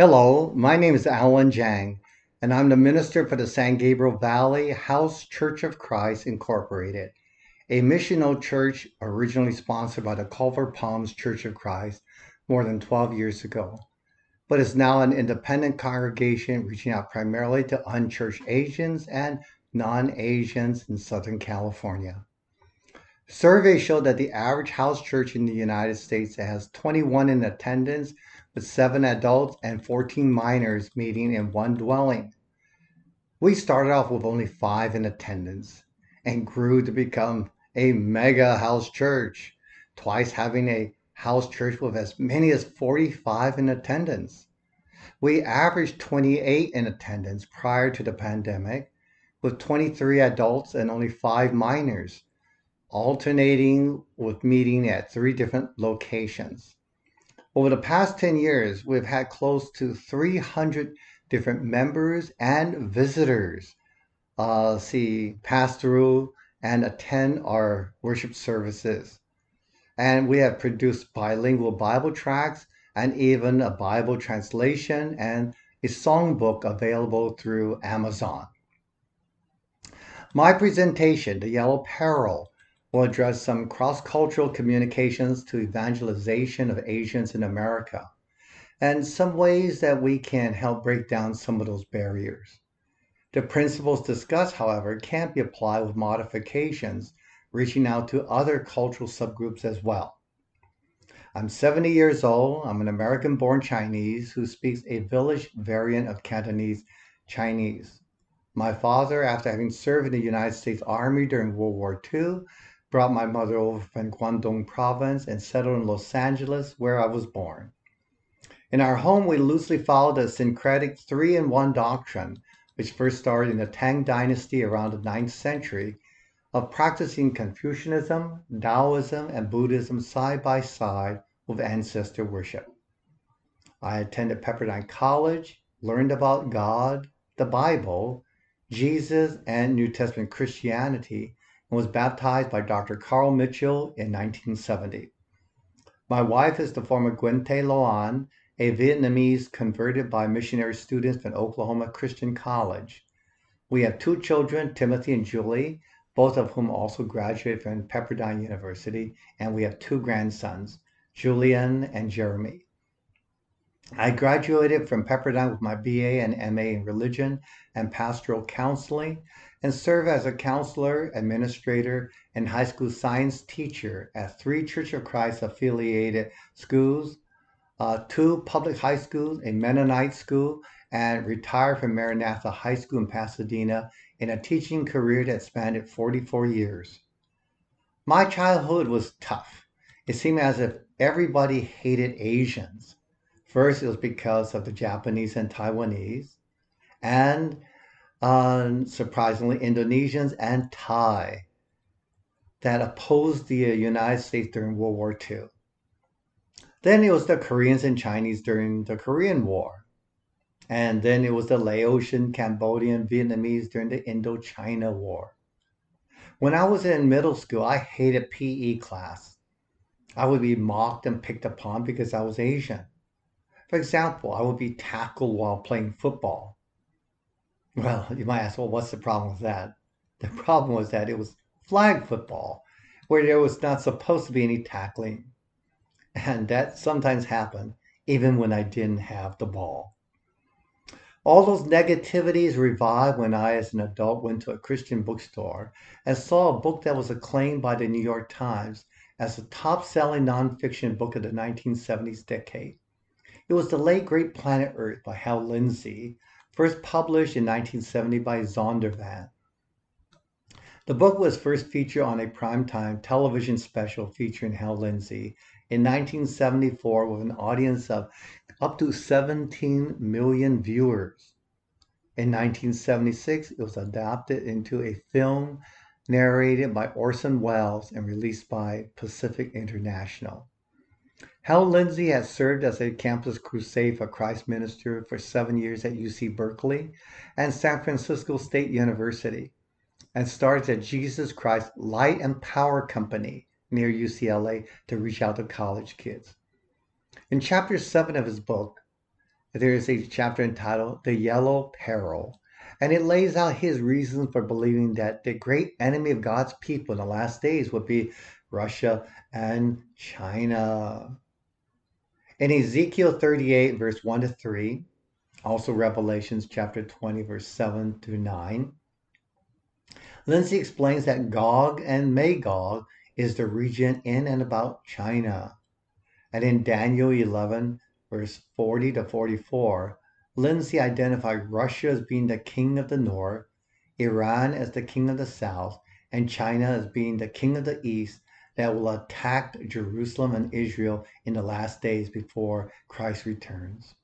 Hello, my name is Alan Jang, and I'm the minister for the San Gabriel Valley House Church of Christ Incorporated, a missional church originally sponsored by the Culver Palms Church of Christ more than 12 years ago, but is now an independent congregation reaching out primarily to unchurched Asians and non Asians in Southern California. Surveys show that the average house church in the United States has 21 in attendance, with seven adults and 14 minors meeting in one dwelling. We started off with only five in attendance and grew to become a mega house church, twice having a house church with as many as 45 in attendance. We averaged 28 in attendance prior to the pandemic, with 23 adults and only five minors alternating with meeting at three different locations. Over the past 10 years, we've had close to 300 different members and visitors uh, see, pass through and attend our worship services. And we have produced bilingual Bible tracts and even a Bible translation and a songbook available through Amazon. My presentation, The Yellow Peril, will address some cross cultural communications to evangelization of Asians in America and some ways that we can help break down some of those barriers. The principles discussed, however, can't be applied with modifications, reaching out to other cultural subgroups as well. I'm 70 years old. I'm an American born Chinese who speaks a village variant of Cantonese Chinese. My father, after having served in the United States Army during World War II, brought my mother over from Guangdong province and settled in Los Angeles, where I was born. In our home, we loosely followed a syncretic three in one doctrine, which first started in the Tang Dynasty around the 9th century, of practicing Confucianism, Taoism, and Buddhism side by side with ancestor worship. I attended Pepperdine College, learned about God, the Bible, Jesus, and New Testament Christianity, and was baptized by Dr. Carl Mitchell in 1970. My wife is the former Gwen Tay Loan, a Vietnamese converted by missionary students from Oklahoma Christian College. We have two children, Timothy and Julie, both of whom also graduated from Pepperdine University, and we have two grandsons, Julian and Jeremy. I graduated from Pepperdine with my BA and MA in religion and pastoral counseling and serve as a counselor, administrator, and high school science teacher at three Church of Christ affiliated schools, uh, two public high schools, a Mennonite school, and retired from Maranatha High School in Pasadena in a teaching career that spanned 44 years. My childhood was tough. It seemed as if everybody hated Asians. First, it was because of the Japanese and Taiwanese, and uh, surprisingly, Indonesians and Thai that opposed the United States during World War II. Then it was the Koreans and Chinese during the Korean War. And then it was the Laotian, Cambodian, Vietnamese during the Indochina War. When I was in middle school, I hated PE class. I would be mocked and picked upon because I was Asian. For example, I would be tackled while playing football. Well, you might ask, well, what's the problem with that? The problem was that it was flag football, where there was not supposed to be any tackling. And that sometimes happened, even when I didn't have the ball. All those negativities revived when I, as an adult, went to a Christian bookstore and saw a book that was acclaimed by the New York Times as the top selling nonfiction book of the 1970s decade. It was The Late Great Planet Earth by Hal Lindsey, first published in 1970 by Zondervan. The book was first featured on a primetime television special featuring Hal Lindsey in 1974 with an audience of up to 17 million viewers. In 1976, it was adapted into a film narrated by Orson Welles and released by Pacific International. Hal Lindsey has served as a Campus Crusade for Christ minister for seven years at UC Berkeley and San Francisco State University, and starts at Jesus Christ Light and Power Company near UCLA to reach out to college kids. In chapter seven of his book, there is a chapter entitled The Yellow Peril, and it lays out his reasons for believing that the great enemy of God's people in the last days would be Russia and China. In Ezekiel 38, verse 1 to 3, also Revelations chapter 20, verse 7 through 9, Lindsey explains that Gog and Magog is the region in and about China. And in Daniel 11, verse 40 to 44, Lindsey identified Russia as being the king of the north, Iran as the king of the south, and China as being the king of the east that will attack Jerusalem and Israel in the last days before Christ returns.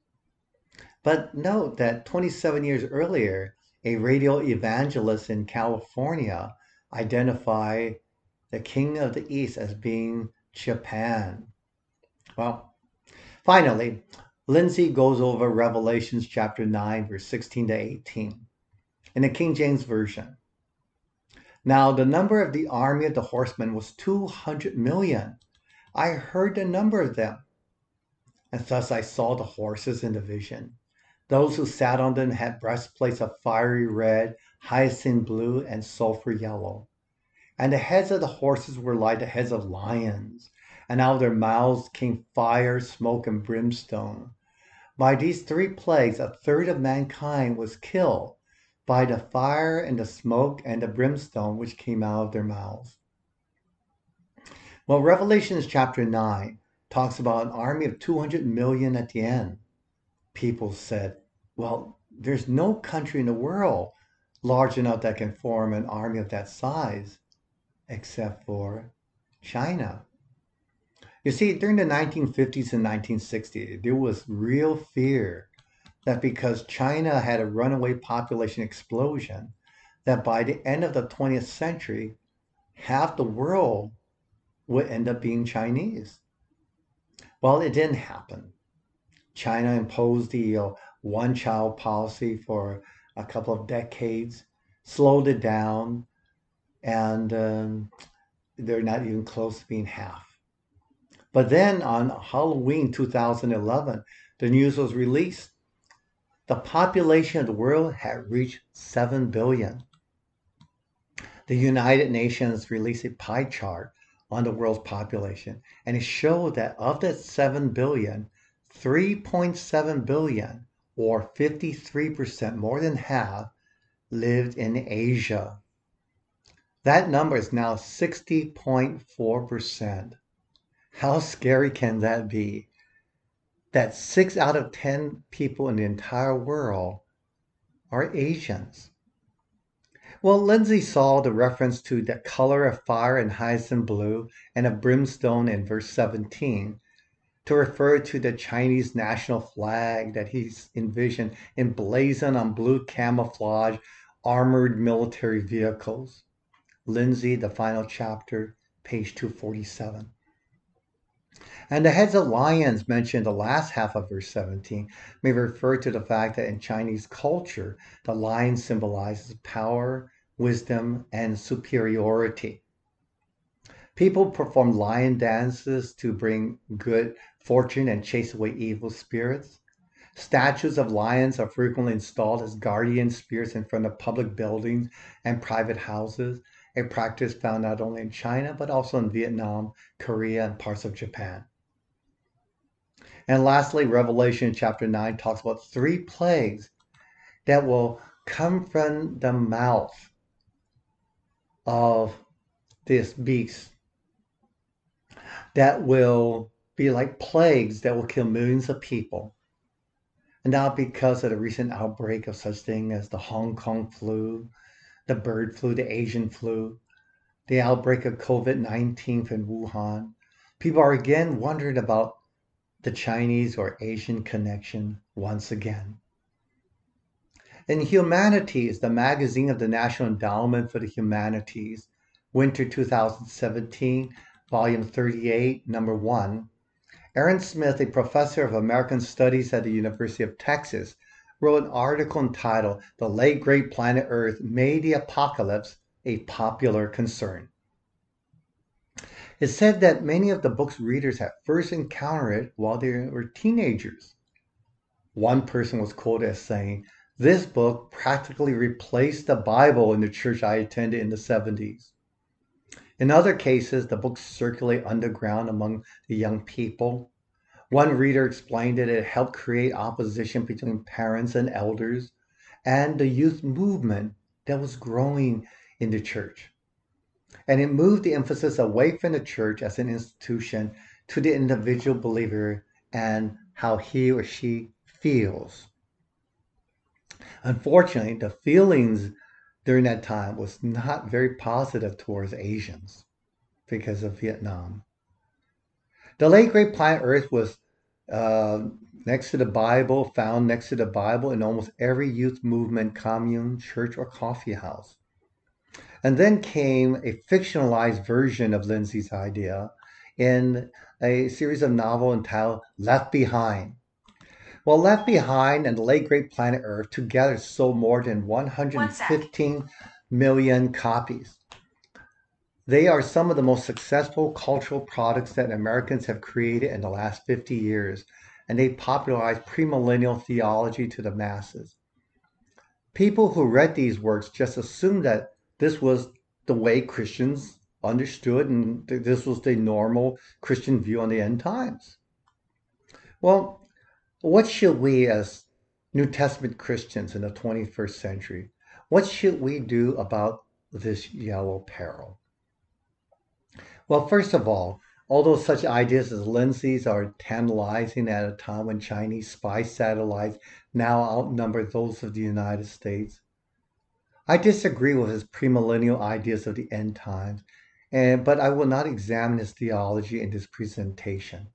But note that 27 years earlier, a radio evangelist in California identified the king of the east as being Japan. Well, finally, Lindsey goes over Revelations chapter 9, verse 16 to 18 in the King James Version. Now, the number of the army of the horsemen was 200 million. I heard the number of them. And thus I saw the horses in the vision. Those who sat on them had breastplates of fiery red, hyacinth blue, and sulfur yellow. And the heads of the horses were like the heads of lions, and out of their mouths came fire, smoke, and brimstone. By these three plagues, a third of mankind was killed by the fire and the smoke and the brimstone which came out of their mouths. Well, Revelations chapter 9 talks about an army of 200 million at the end people said, well, there's no country in the world large enough that can form an army of that size except for China. You see, during the 1950s and 1960s, there was real fear that because China had a runaway population explosion, that by the end of the 20th century, half the world would end up being Chinese. Well, it didn't happen. China imposed the uh, one child policy for a couple of decades, slowed it down, and um, they're not even close to being half. But then on Halloween 2011, the news was released. The population of the world had reached 7 billion. The United Nations released a pie chart on the world's population, and it showed that of that 7 billion, 3.7 billion, or 53% more than half, lived in Asia. That number is now 60.4%. How scary can that be? That six out of 10 people in the entire world are Asians. Well, Lindsey saw the reference to the color of fire in hyacinth blue and of brimstone in verse 17 to refer to the Chinese national flag that he's envisioned emblazoned on blue camouflage armored military vehicles. Lindsey, the final chapter, page 247. And the heads of lions mentioned in the last half of verse 17 may refer to the fact that in Chinese culture, the lion symbolizes power, wisdom, and superiority. People perform lion dances to bring good fortune and chase away evil spirits. Statues of lions are frequently installed as guardian spirits in front of public buildings and private houses, a practice found not only in China but also in Vietnam, Korea, and parts of Japan. And lastly, Revelation chapter 9 talks about three plagues that will come from the mouth of this beast that will be like plagues that will kill millions of people. And not because of the recent outbreak of such thing as the Hong Kong flu, the bird flu, the Asian flu, the outbreak of COVID 19 from Wuhan. People are again wondering about the Chinese or Asian connection once again. In Humanities, the magazine of the National Endowment for the Humanities, winter 2017, volume 38, number 1, Aaron Smith, a professor of American Studies at the University of Texas, wrote an article entitled The Late Great Planet Earth Made the Apocalypse a Popular Concern. It said that many of the book's readers had first encountered it while they were teenagers. One person was quoted as saying, This book practically replaced the Bible in the church I attended in the 70s. In other cases, the books circulate underground among the young people. One reader explained that it helped create opposition between parents and elders and the youth movement that was growing in the church. And it moved the emphasis away from the church as an institution to the individual believer and how he or she feels. Unfortunately, the feelings during that time was not very positive towards Asians because of Vietnam. The late great planet Earth was uh, next to the Bible, found next to the Bible in almost every youth movement, commune, church, or coffee house. And then came a fictionalized version of Lindsey's idea in a series of novels entitled Left Behind. Well, Left Behind and the late great planet Earth together sold more than 115 million copies. They are some of the most successful cultural products that Americans have created in the last 50 years, and they popularized premillennial theology to the masses. People who read these works just assumed that this was the way Christians understood and this was the normal Christian view on the end times. Well, what should we as New Testament Christians in the 21st century, what should we do about this yellow peril? Well, first of all, although such ideas as Lindsey's are tantalizing at a time when Chinese spy satellites now outnumber those of the United States, I disagree with his premillennial ideas of the end times, and, but I will not examine his theology in this presentation.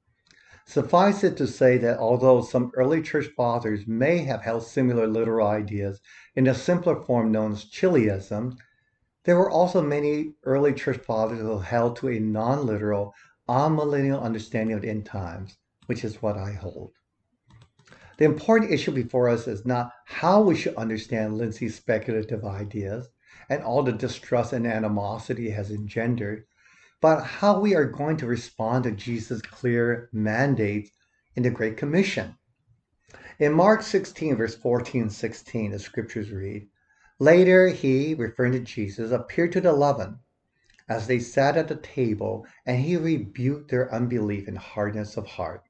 Suffice it to say that although some early church fathers may have held similar literal ideas in a simpler form known as Chiliasm, there were also many early church fathers who held to a non literal, amillennial understanding of the end times, which is what I hold. The important issue before us is not how we should understand Lindsey's speculative ideas and all the distrust and animosity it has engendered, but how we are going to respond to Jesus' clear mandate in the Great Commission. In Mark 16, verse 14 and 16, the scriptures read, Later, he, referring to Jesus, appeared to the eleven as they sat at the table, and he rebuked their unbelief and hardness of heart,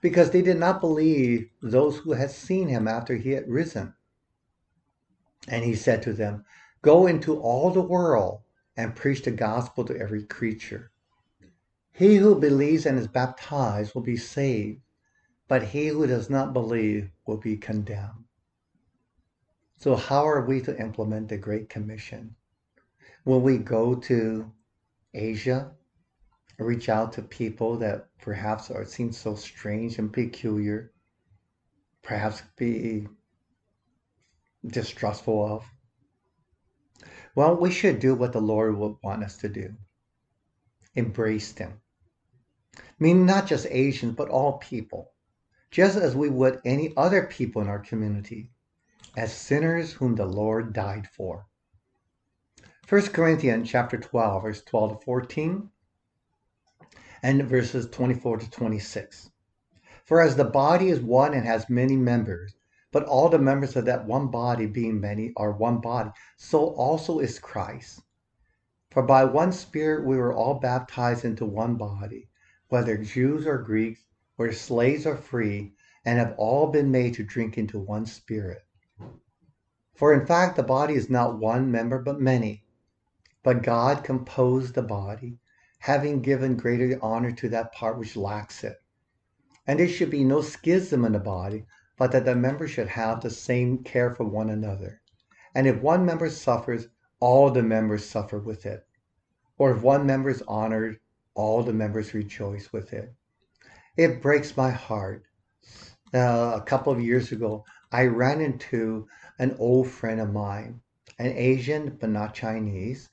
because they did not believe those who had seen him after he had risen. And he said to them, Go into all the world and preach the gospel to every creature. He who believes and is baptized will be saved, but he who does not believe will be condemned. So, how are we to implement the Great Commission? Will we go to Asia, reach out to people that perhaps are seen so strange and peculiar, perhaps be distrustful of? Well, we should do what the Lord would want us to do embrace them. Meaning not just Asians, but all people, just as we would any other people in our community as sinners whom the Lord died for. 1 Corinthians chapter 12, verse 12 to 14, and verses 24 to 26. For as the body is one and has many members, but all the members of that one body, being many, are one body, so also is Christ. For by one Spirit we were all baptized into one body, whether Jews or Greeks, whether slaves or free, and have all been made to drink into one Spirit. For in fact, the body is not one member, but many. But God composed the body, having given greater honor to that part which lacks it. And there should be no schism in the body, but that the members should have the same care for one another. And if one member suffers, all the members suffer with it. Or if one member is honored, all the members rejoice with it. It breaks my heart. Uh, a couple of years ago, I ran into an old friend of mine, an Asian but not Chinese.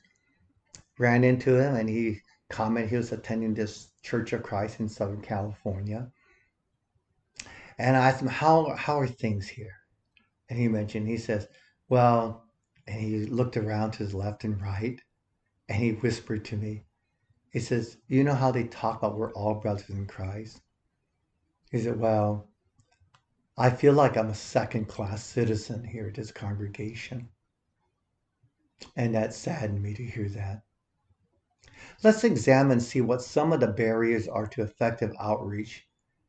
Ran into him and he commented he was attending this Church of Christ in Southern California. And I asked him, how, how are things here? And he mentioned, he says, well, and he looked around to his left and right and he whispered to me, he says, you know how they talk about we're all brothers in Christ? He said, well, I feel like I'm a second class citizen here at this congregation. And that saddened me to hear that. Let's examine and see what some of the barriers are to effective outreach,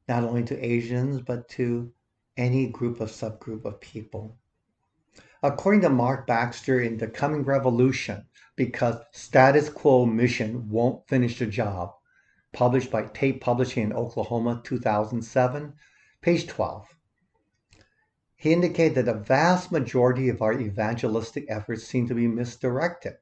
not only to Asians, but to any group of subgroup of people. According to Mark Baxter in The Coming Revolution, because status quo mission won't finish the job, published by Tate Publishing in Oklahoma, 2007, page 12. He indicated that the vast majority of our evangelistic efforts seem to be misdirected.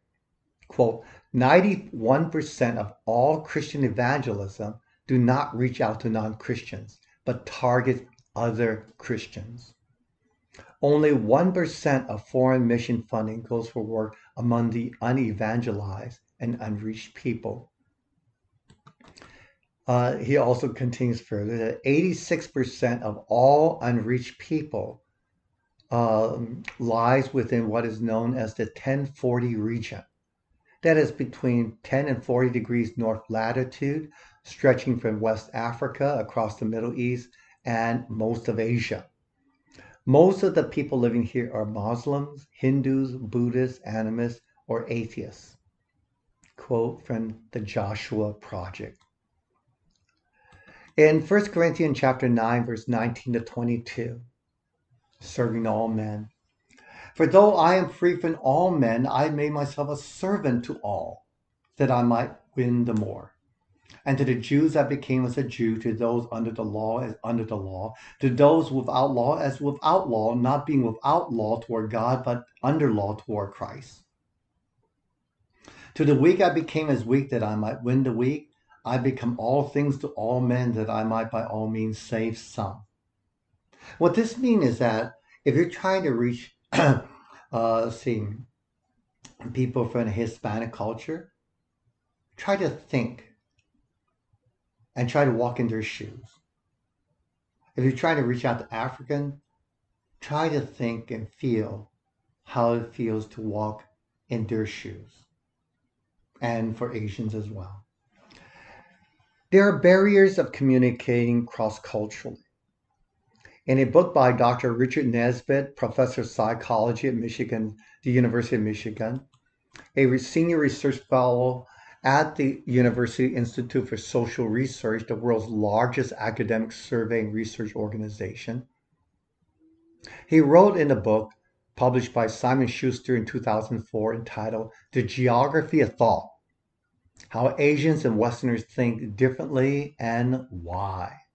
Quote, 91% of all Christian evangelism do not reach out to non Christians, but target other Christians. Only 1% of foreign mission funding goes for work among the unevangelized and unreached people. Uh, he also continues further that 86% of all unreached people um, lies within what is known as the 1040 region. That is between 10 and 40 degrees north latitude, stretching from West Africa across the Middle East and most of Asia. Most of the people living here are Muslims, Hindus, Buddhists, animists, or atheists. Quote from the Joshua Project. In 1 Corinthians chapter 9, verse 19 to 22, serving all men. For though I am free from all men, I made myself a servant to all, that I might win the more. And to the Jews I became as a Jew, to those under the law as under the law, to those without law as without law, not being without law toward God, but under law toward Christ. To the weak I became as weak that I might win the weak. I become all things to all men that I might by all means save some. What this means is that if you're trying to reach, uh, see, people from Hispanic culture, try to think and try to walk in their shoes. If you're trying to reach out to African, try to think and feel how it feels to walk in their shoes. And for Asians as well. There are barriers of communicating cross culturally. In a book by Dr. Richard Nisbett, professor of psychology at Michigan, the University of Michigan, a senior research fellow at the University Institute for Social Research, the world's largest academic survey and research organization. He wrote in a book published by Simon Schuster in 2004 entitled The Geography of Thought How Asians and Westerners Think Differently and Why.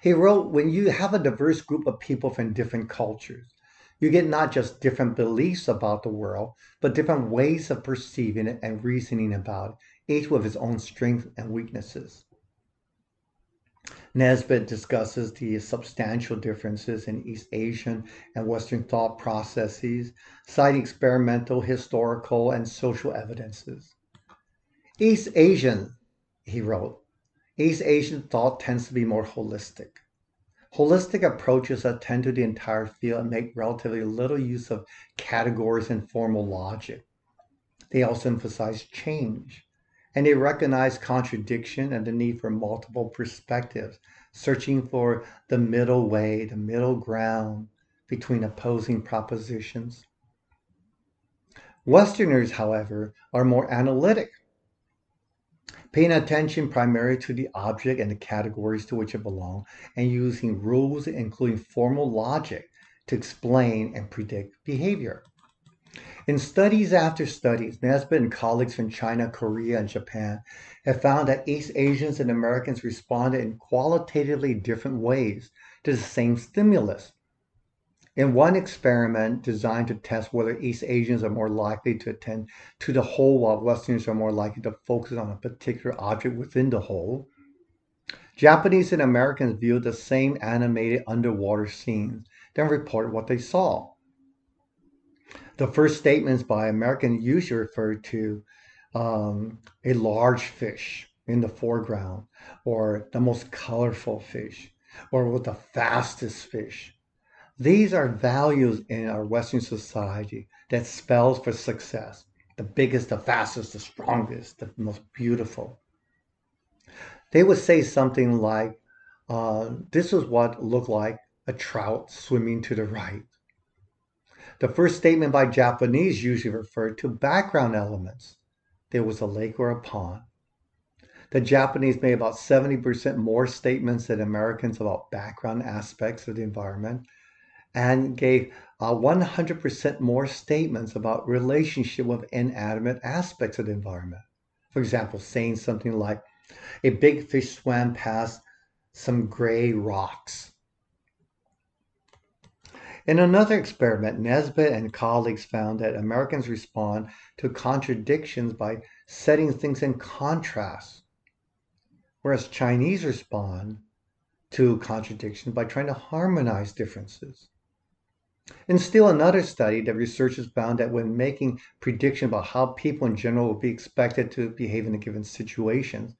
He wrote, when you have a diverse group of people from different cultures, you get not just different beliefs about the world, but different ways of perceiving it and reasoning about it, each with its own strengths and weaknesses. Nisbett discusses the substantial differences in East Asian and Western thought processes, citing experimental, historical, and social evidences. East Asian, he wrote, East Asian thought tends to be more holistic. Holistic approaches attend to the entire field and make relatively little use of categories and formal logic. They also emphasize change, and they recognize contradiction and the need for multiple perspectives, searching for the middle way, the middle ground between opposing propositions. Westerners, however, are more analytic paying attention primarily to the object and the categories to which it belongs, and using rules, including formal logic, to explain and predict behavior. In studies after studies, Nisbett and colleagues from China, Korea, and Japan have found that East Asians and Americans responded in qualitatively different ways to the same stimulus. In one experiment designed to test whether East Asians are more likely to attend to the whole while Westerners are more likely to focus on a particular object within the whole, Japanese and Americans viewed the same animated underwater scenes, then reported what they saw. The first statements by Americans usually referred to um, a large fish in the foreground, or the most colorful fish, or with the fastest fish these are values in our Western society that spells for success. The biggest, the fastest, the strongest, the most beautiful. They would say something like, uh, this is what looked like a trout swimming to the right. The first statement by Japanese usually referred to background elements. There was a lake or a pond. The Japanese made about 70% more statements than Americans about background aspects of the environment and gave uh, 100% more statements about relationship with inanimate aspects of the environment. For example, saying something like, a big fish swam past some gray rocks. In another experiment, Nisbett and colleagues found that Americans respond to contradictions by setting things in contrast, whereas Chinese respond to contradictions by trying to harmonize differences. In still another study, the researchers found that when making predictions about how people in general will be expected to behave in a given situation,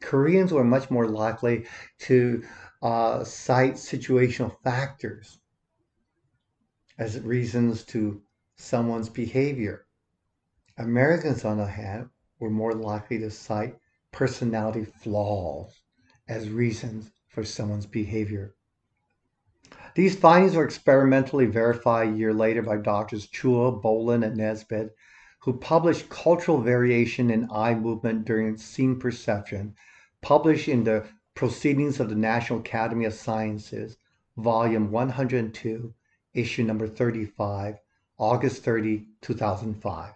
Koreans were much more likely to uh, cite situational factors as reasons to someone's behavior. Americans, on the other hand, were more likely to cite personality flaws as reasons for someone's behavior. These findings were experimentally verified a year later by doctors Chua, Boland, and Nisbett, who published cultural variation in eye movement during scene perception, published in the Proceedings of the National Academy of Sciences, volume 102, issue number 35, August 30, 2005.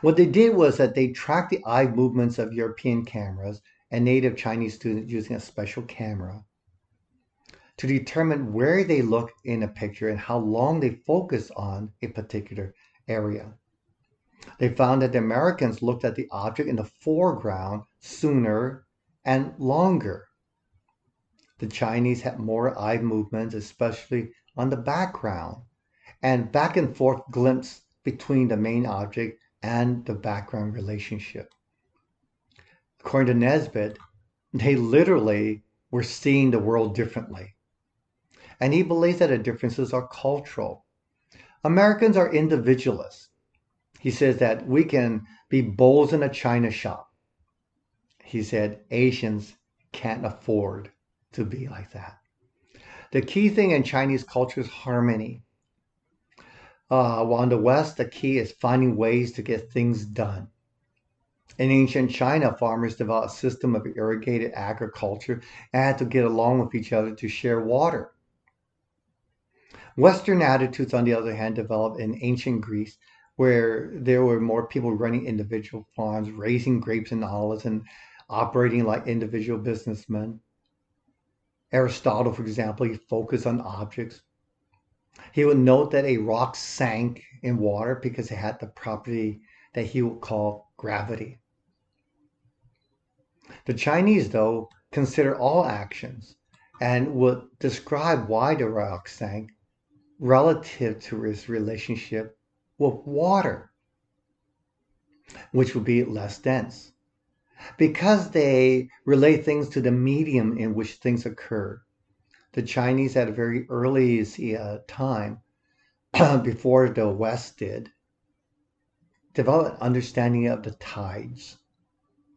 What they did was that they tracked the eye movements of European Americans and native Chinese students using a special camera to determine where they look in a picture and how long they focus on a particular area. They found that the Americans looked at the object in the foreground sooner and longer. The Chinese had more eye movements, especially on the background, and back and forth glimpse between the main object and the background relationship. According to Nisbett, they literally were seeing the world differently and he believes that the differences are cultural. Americans are individualists. He says that we can be bulls in a china shop. He said Asians can't afford to be like that. The key thing in Chinese culture is harmony. Uh, while in the West, the key is finding ways to get things done. In ancient China, farmers developed a system of irrigated agriculture and had to get along with each other to share water. Western attitudes, on the other hand, developed in ancient Greece, where there were more people running individual farms, raising grapes and olives, and operating like individual businessmen. Aristotle, for example, he focused on objects. He would note that a rock sank in water because it had the property that he would call gravity. The Chinese, though, consider all actions and would describe why the rock sank relative to his relationship with water, which would be less dense. Because they relate things to the medium in which things occur, the Chinese at a very early uh, time, before the West did, developed an understanding of the tides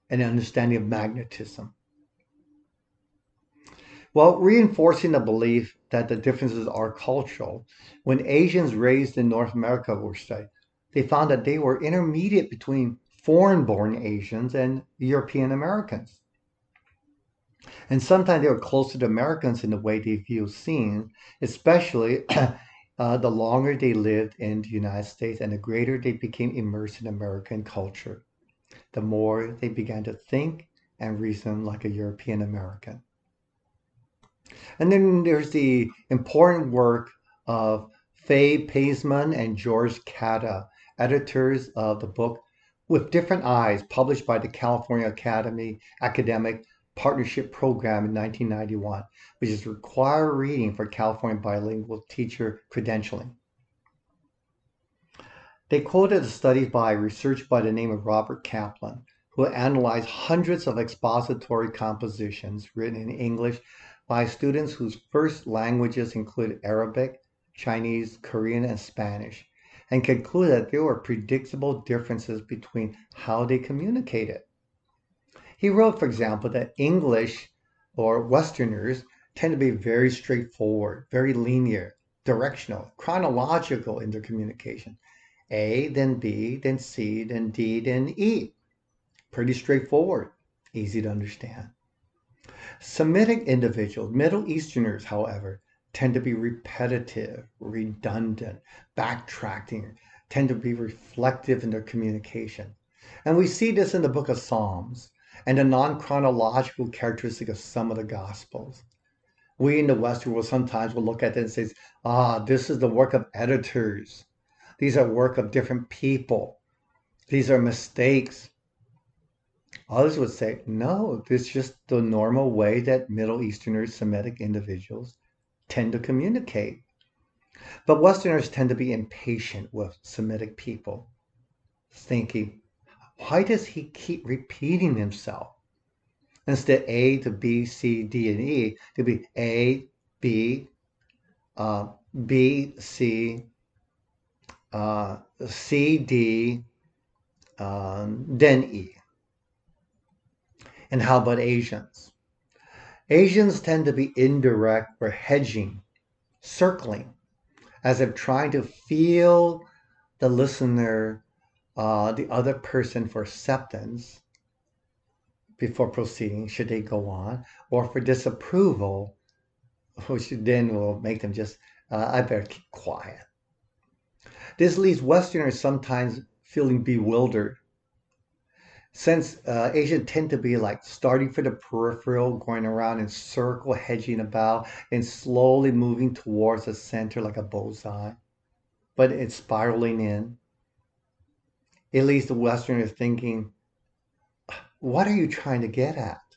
and an understanding of magnetism. While reinforcing the belief that the differences are cultural, when Asians raised in North America were studied, they found that they were intermediate between foreign born Asians and European Americans. And sometimes they were closer to Americans in the way they view scenes, especially uh, the longer they lived in the United States and the greater they became immersed in American culture, the more they began to think and reason like a European American. And then there's the important work of Faye Peitzman and George Gadda, editors of the book With Different Eyes, published by the California Academy Academic Partnership Program in 1991, which is required reading for California bilingual teacher credentialing. They quoted a study by research by the name of Robert Kaplan, who analyzed hundreds of expository compositions written in English by students whose first languages include Arabic, Chinese, Korean, and Spanish, and concluded that there were predictable differences between how they communicated. He wrote, for example, that English or Westerners tend to be very straightforward, very linear, directional, chronological in their communication. A, then B, then C, then D, then E. Pretty straightforward, easy to understand. Semitic individuals, Middle Easterners, however, tend to be repetitive, redundant, backtracking, tend to be reflective in their communication. And we see this in the book of Psalms and the non chronological characteristic of some of the Gospels. We in the Western world sometimes will look at it and say, ah, this is the work of editors. These are work of different people. These are mistakes. Others would say, no, this is just the normal way that Middle Easterners, Semitic individuals tend to communicate. But Westerners tend to be impatient with Semitic people, thinking, why does he keep repeating himself? Instead A to B, C, D, and E, to be A, B, uh, B, C, uh, C, D, um, then E. And how about Asians? Asians tend to be indirect or hedging, circling, as if trying to feel the listener, uh, the other person for acceptance before proceeding, should they go on, or for disapproval, which then will make them just, uh, I better keep quiet. This leaves Westerners sometimes feeling bewildered. Since uh, Asians tend to be like starting for the peripheral, going around in circle, hedging about, and slowly moving towards the center like a bullseye, but it's spiraling in. It leaves the Westerners thinking, what are you trying to get at?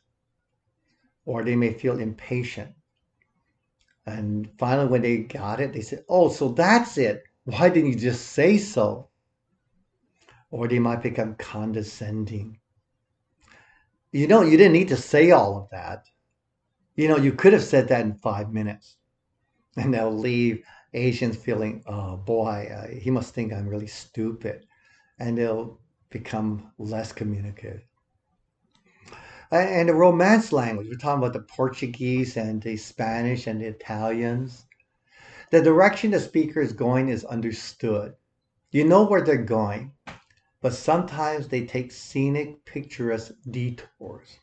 Or they may feel impatient. And finally, when they got it, they said, oh, so that's it. Why didn't you just say so? Or they might become condescending. You know, you didn't need to say all of that. You know, you could have said that in five minutes. And they'll leave Asians feeling, oh boy, uh, he must think I'm really stupid. And they'll become less communicative. And the Romance language, we're talking about the Portuguese and the Spanish and the Italians. The direction the speaker is going is understood. You know where they're going, but sometimes they take scenic, picturesque detours,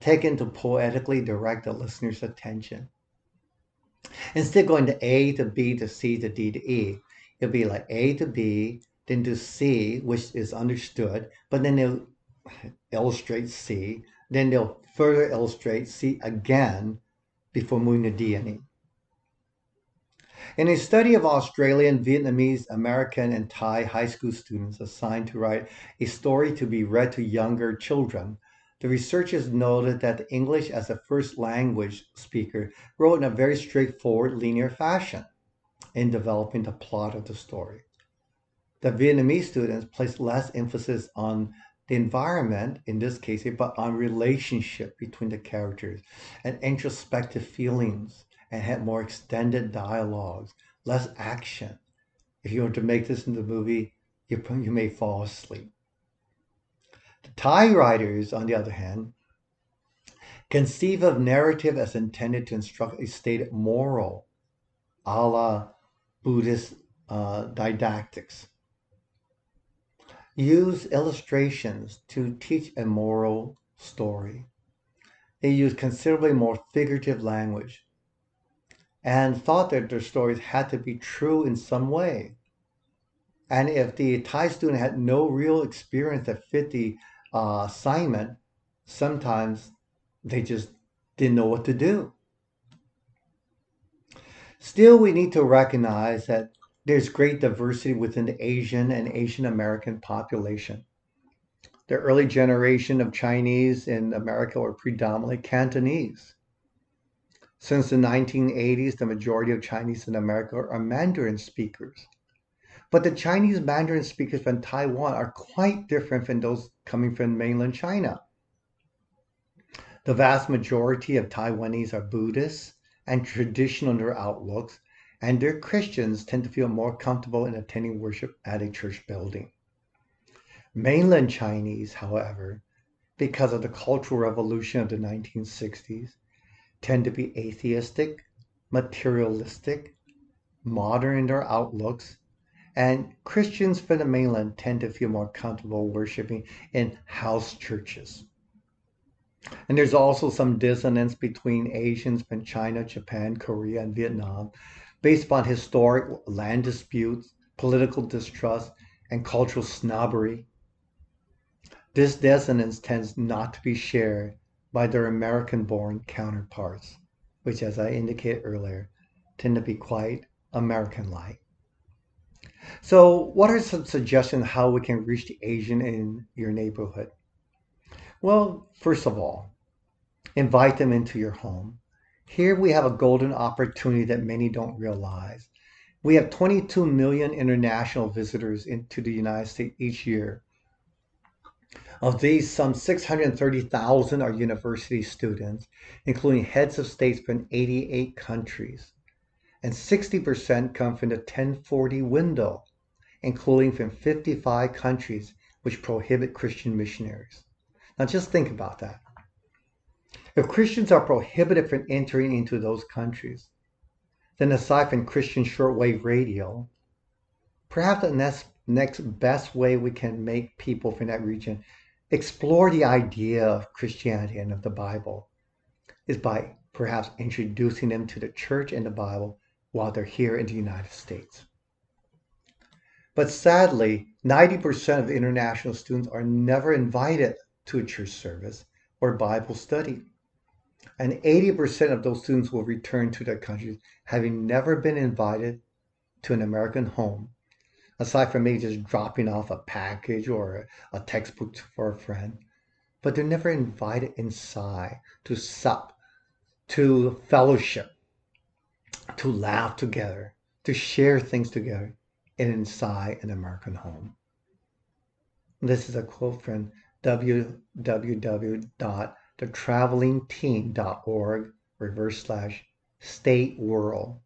taken to poetically direct the listener's attention. Instead of going to A to B to C to D to E, it'll be like A to B, then to C, which is understood, but then they'll illustrate C, then they'll further illustrate C again before moving to D and E. In a study of Australian, Vietnamese, American, and Thai high school students assigned to write a story to be read to younger children, the researchers noted that the English as a first language speaker wrote in a very straightforward, linear fashion in developing the plot of the story. The Vietnamese students placed less emphasis on the environment, in this case, but on relationship between the characters and introspective feelings and had more extended dialogues, less action. If you were to make this into a movie, you, you may fall asleep. The Thai writers, on the other hand, conceive of narrative as intended to instruct a stated moral, a la Buddhist uh, didactics. Use illustrations to teach a moral story. They use considerably more figurative language and thought that their stories had to be true in some way. And if the Thai student had no real experience that fit the uh, assignment, sometimes they just didn't know what to do. Still, we need to recognize that there's great diversity within the Asian and Asian American population. The early generation of Chinese in America were predominantly Cantonese. Since the 1980s, the majority of Chinese in America are Mandarin speakers. But the Chinese Mandarin speakers from Taiwan are quite different from those coming from mainland China. The vast majority of Taiwanese are Buddhists and traditional in their outlooks, and their Christians tend to feel more comfortable in attending worship at a church building. Mainland Chinese, however, because of the Cultural Revolution of the 1960s, tend to be atheistic, materialistic, modern in their outlooks, and Christians from the mainland tend to feel more comfortable worshiping in house churches. And there's also some dissonance between Asians from China, Japan, Korea, and Vietnam based upon historic land disputes, political distrust, and cultural snobbery. This dissonance tends not to be shared by their American born counterparts, which, as I indicated earlier, tend to be quite American like. So, what are some suggestions how we can reach the Asian in your neighborhood? Well, first of all, invite them into your home. Here we have a golden opportunity that many don't realize. We have 22 million international visitors into the United States each year. Of these, some 630,000 are university students, including heads of states from 88 countries. And 60% come from the 1040 window, including from 55 countries which prohibit Christian missionaries. Now just think about that. If Christians are prohibited from entering into those countries, then aside from Christian shortwave radio, perhaps the next, next best way we can make people from that region explore the idea of Christianity and of the Bible is by perhaps introducing them to the church and the Bible while they're here in the United States. But sadly, 90% of international students are never invited to a church service or Bible study. And 80% of those students will return to their countries having never been invited to an American home aside from maybe just dropping off a package or a, textbook for a friend. But they're never invited inside to sup, to fellowship, to laugh together, to share things together inside an American home. This is a quote from www.thetravelingteam.org reverse slash state world.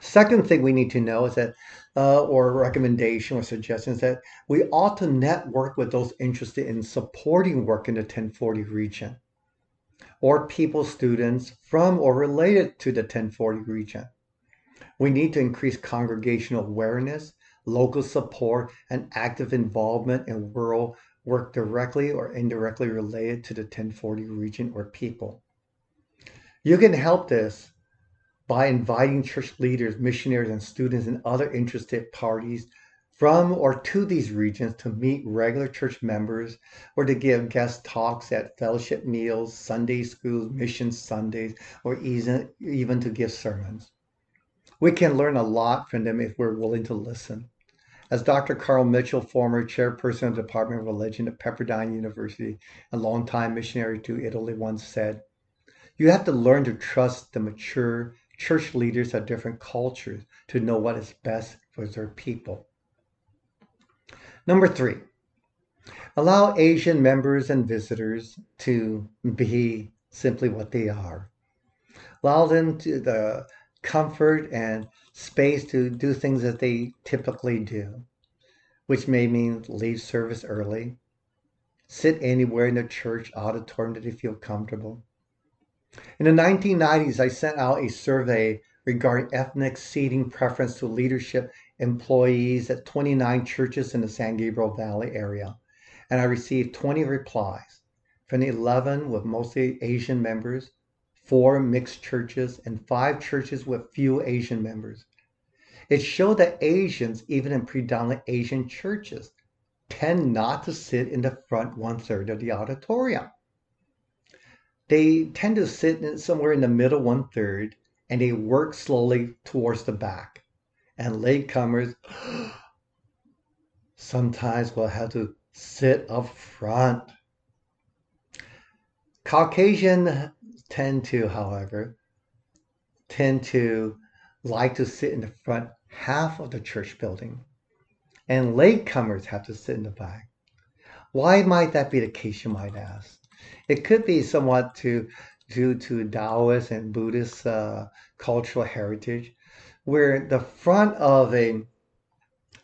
Second thing we need to know is that, uh, or recommendation or suggestion is that we ought to network with those interested in supporting work in the 1040 region or people, students from or related to the 1040 region. We need to increase congregational awareness, local support, and active involvement in rural work directly or indirectly related to the 1040 region or people. You can help this by inviting church leaders, missionaries, and students and other interested parties from or to these regions to meet regular church members or to give guest talks at fellowship meals, Sunday schools, mission Sundays, or even, to give sermons. We can learn a lot from them if we're willing to listen. As Dr. Carl Mitchell, former chairperson of the Department of Religion at Pepperdine University and longtime missionary to Italy, once said, You have to learn to trust the mature church leaders of different cultures to know what is best for their people. Number three, allow Asian members and visitors to be simply what they are. Allow them to the comfort and space to do things that they typically do, which may mean leave service early, sit anywhere in the church auditorium that they feel comfortable, in the 1990s, I sent out a survey regarding ethnic seating preference to leadership employees at 29 churches in the San Gabriel Valley area, and I received 20 replies from 11 with mostly Asian members, four mixed churches, and five churches with few Asian members. It showed that Asians, even in predominantly Asian churches, tend not to sit in the front one third of the auditorium they tend to sit somewhere in the middle one third and they work slowly towards the back. And latecomers sometimes will have to sit up front. Caucasian tend to, however, tend to like to sit in the front half of the church building, and latecomers have to sit in the back. Why might that be the case, you might ask? It could be somewhat to, due to Taoist and Buddhist uh, cultural heritage, where the front of a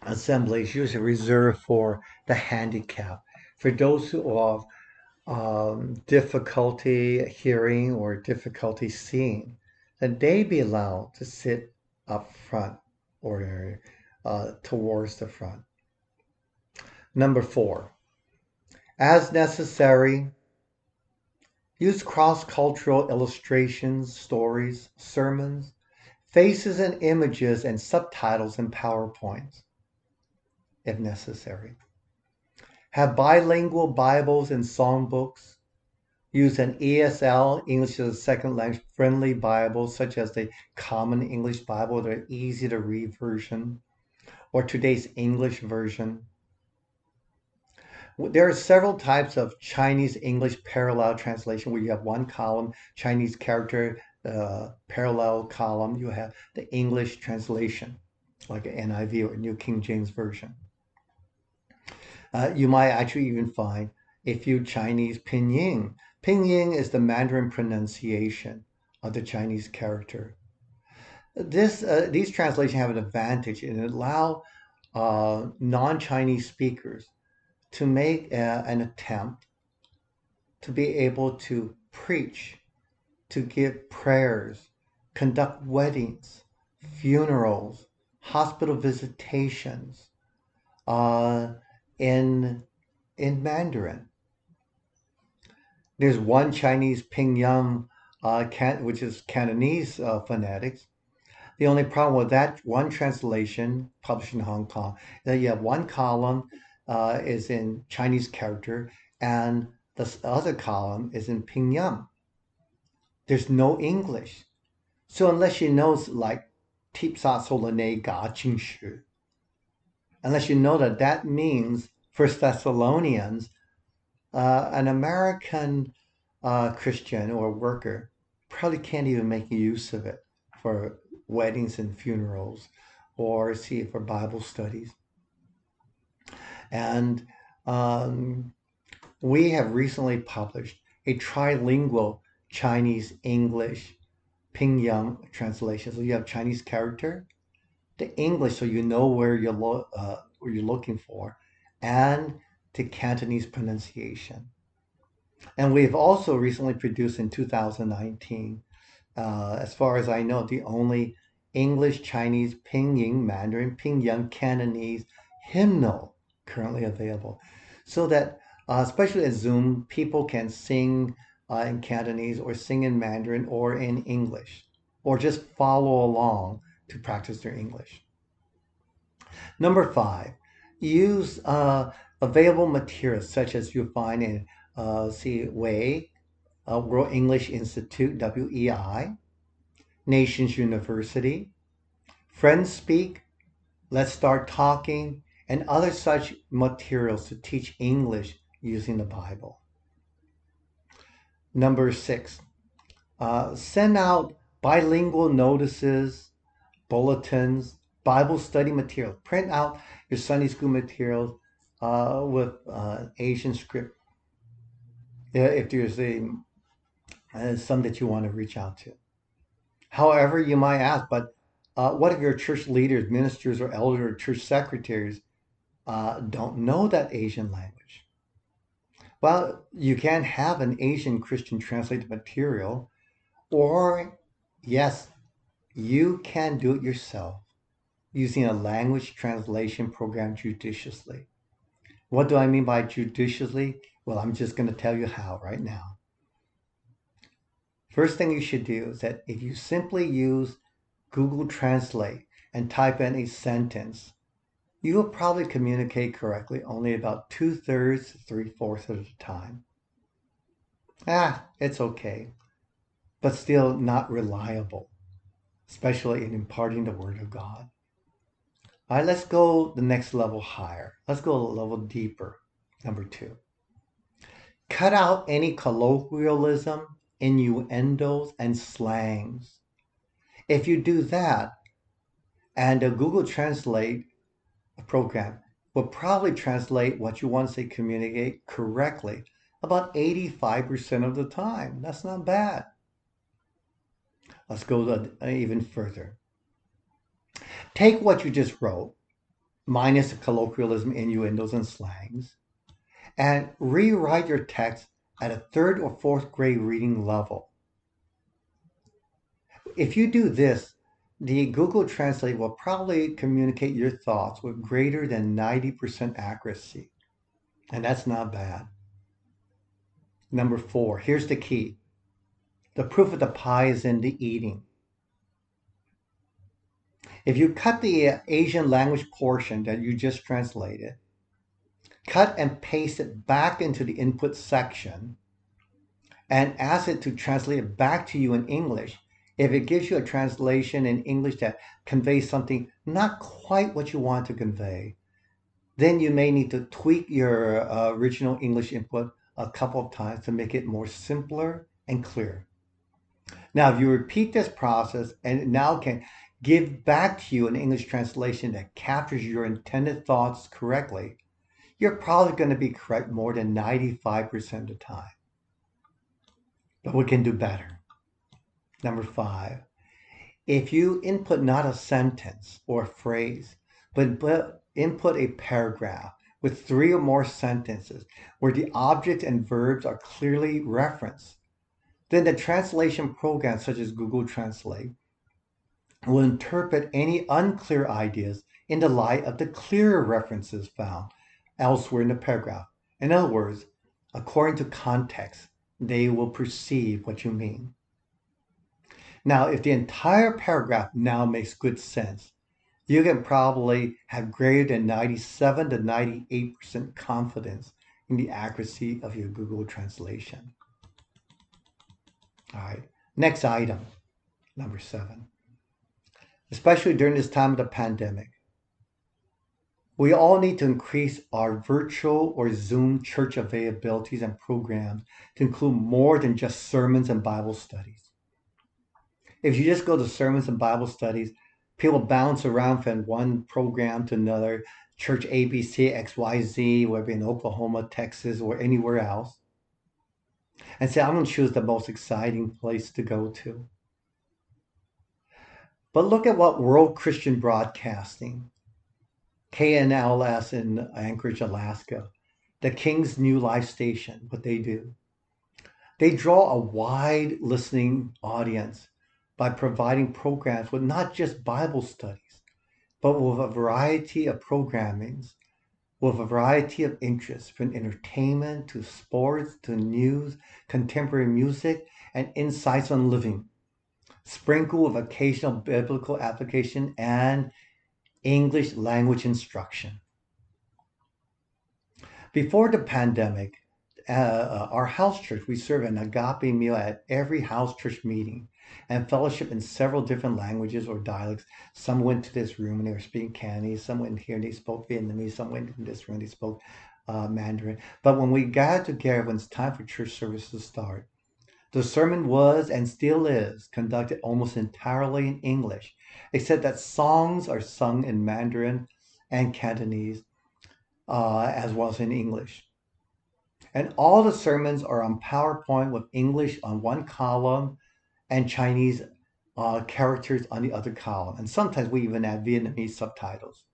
assembly is usually reserved for the handicapped, for those who have um, difficulty hearing or difficulty seeing, then they be allowed to sit up front or uh, towards the front. Number four, as necessary, use cross cultural illustrations, stories, sermons, faces and images, and subtitles in PowerPoints if necessary. Have bilingual Bibles and songbooks. Use an ESL, English as a Second Language friendly Bible, such as the Common English Bible, the easy to read version, or today's English version. There are several types of Chinese English parallel translation where you have one column, Chinese character uh, parallel column, you have the English translation, like an NIV or New King James Version. Uh, you might actually even find a few Chinese pinyin. Pinyin is the Mandarin pronunciation of the Chinese character. This, uh, these translations have an advantage and allow uh, non-Chinese speakers to make an attempt to be able to preach, to give prayers, conduct weddings, funerals, hospital visitations, uh, in in Mandarin. There's one Chinese Pinyin, uh, can, which is Cantonese uh, phonetics. The only problem with that one translation published in Hong Kong that you have one column uh, is in Chinese character and the other column is in Pinyin. There's no English. So unless you know like Tip Sa Ga Jing Shu, unless you know that that means First Thessalonians, uh, an American uh, Christian or worker probably can't even make use of it for weddings and funerals or see it for Bible studies. And um, we have recently published a trilingual Chinese English Pinyin translation. So you have Chinese character, the English, so you know where you're lo- uh, where you're looking for, and to Cantonese pronunciation. And we've also recently produced in 2019, uh, as far as I know, the only English, Chinese, Pinyin, Mandarin, Pinyin, Cantonese hymnal currently available. So that, uh, especially at Zoom, people can sing uh, in Cantonese or sing in Mandarin or in English, or just follow along to practice their English. Number five, use uh, available materials such as you find in uh, see WEI, uh, World English Institute, WEI, Nations University, Friends Speak, Let's Start Talking, and other such materials to teach English using the Bible. Number six, uh, send out bilingual notices, bulletins, Bible study material. Print out your Sunday school materials uh, with uh, Asian script. If there's a uh, some that you want to reach out to. However, you might ask, but uh, what if your church leaders, ministers, or elders, or church secretaries uh, don't know that Asian language? Well, you can have an Asian Christian translated material, or yes, you can do it yourself using a language translation program judiciously. What do I mean by judiciously? Well, I'm just going to tell you how right now. First thing you should do is that if you simply use Google Translate and type in a sentence, you will probably communicate correctly only about two thirds three fourths of the time. Ah, it's okay, but still not reliable, especially in imparting the Word of God. All right, let's go the next level higher. Let's go a level deeper. Number two. Cut out any colloquialism, innuendos, and slangs. If you do that, and Google Translate program will probably translate what you want to say communicate correctly about 85% of the time. That's not bad. Let's go even further. Take what you just wrote, minus the colloquialism, innuendos, and slangs, and rewrite your text at a third or fourth grade reading level. If you do this, the Google Translate will probably communicate your thoughts with greater than 90% accuracy. And that's not bad. Number four, here's the key. The proof of the pie is in the eating. If you cut the uh, Asian language portion that you just translated, cut and paste it back into the input section, and ask it to translate it back to you in English, if it gives you a translation in English that conveys something not quite what you want to convey, then you may need to tweak your uh, original English input a couple of times to make it more simpler and clear. Now, if you repeat this process and it now can give back to you an English translation that captures your intended thoughts correctly, you're probably going to be correct more than 95% of the time. But we can do better. Number five, if you input not a sentence or a phrase, but input a paragraph with three or more sentences where the object and verbs are clearly referenced, then the translation program, such as Google Translate, will interpret any unclear ideas in the light of the clearer references found elsewhere in the paragraph. In other words, according to context, they will perceive what you mean. Now, if the entire paragraph now makes good sense, you can probably have greater than 97 to 98% confidence in the accuracy of your Google translation. All right, next item, number seven. Especially during this time of the pandemic, we all need to increase our virtual or Zoom church availabilities and programs to include more than just sermons and Bible studies. If you just go to sermons and Bible studies, people bounce around from one program to another, church ABC, XYZ, whether in Oklahoma, Texas, or anywhere else, and say, I'm going to choose the most exciting place to go to. But look at what World Christian Broadcasting, KNLS in Anchorage, Alaska, the King's New Life Station, what they do. They draw a wide listening audience by providing programs with not just Bible studies, but with a variety of programmings, with a variety of interests from entertainment to sports to news, contemporary music, and insights on living, sprinkled with occasional biblical application and English language instruction. Before the pandemic, uh, uh our house church, we serve an agape meal at every house church meeting and fellowship in several different languages or dialects. Some went to this room and they were speaking Cantonese. Some went here and they spoke Vietnamese. Some went in this room and they spoke uh, Mandarin. But when we got together, when it's time for church service to start, the sermon was and still is conducted almost entirely in English, except that songs are sung in Mandarin and Cantonese, uh, as well as in English. And all the sermons are on PowerPoint with English on one column and Chinese uh, characters on the other column. And sometimes we even add Vietnamese subtitles.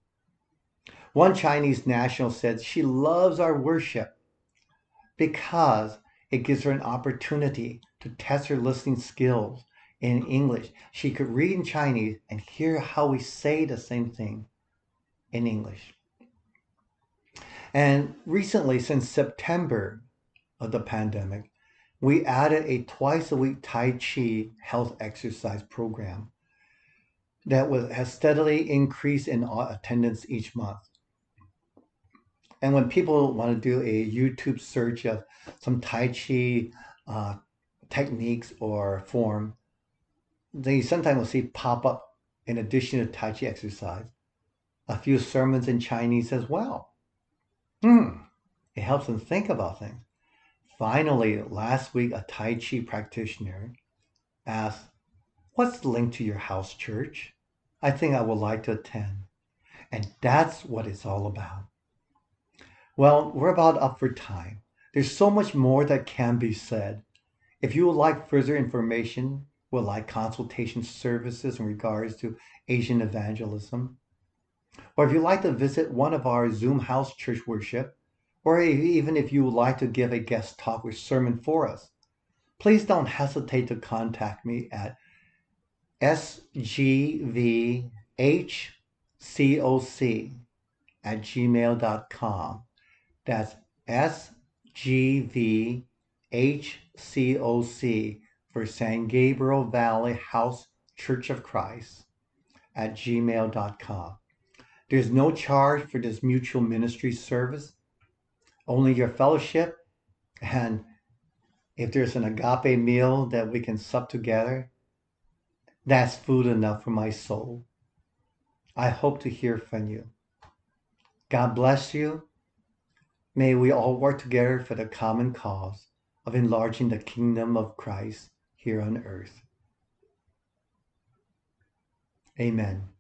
One Chinese national said she loves our worship because it gives her an opportunity to test her listening skills in English. She could read in Chinese and hear how we say the same thing in English. And recently, since September of the pandemic, we added a twice a week Tai Chi health exercise program that was, has steadily increased in attendance each month. And when people want to do a YouTube search of some Tai Chi uh, techniques or form, they sometimes will see pop up in addition to Tai Chi exercise, a few sermons in Chinese as well. Hmm, it helps them think about things. Finally, last week, a Tai Chi practitioner asked, What's the link to your house church? I think I would like to attend. And that's what it's all about. Well, we're about up for time. There's so much more that can be said. If you would like further information, would like consultation services in regards to Asian evangelism, or if you'd like to visit one of our Zoom house church worship, or even if you would like to give a guest talk or sermon for us, please don't hesitate to contact me at sgvhcoc at gmail.com. That's sgvhcoc for San Gabriel Valley House Church of Christ at gmail.com. There's no charge for this mutual ministry service, only your fellowship. And if there's an agape meal that we can sup together, that's food enough for my soul. I hope to hear from you. God bless you. May we all work together for the common cause of enlarging the kingdom of Christ here on earth. Amen.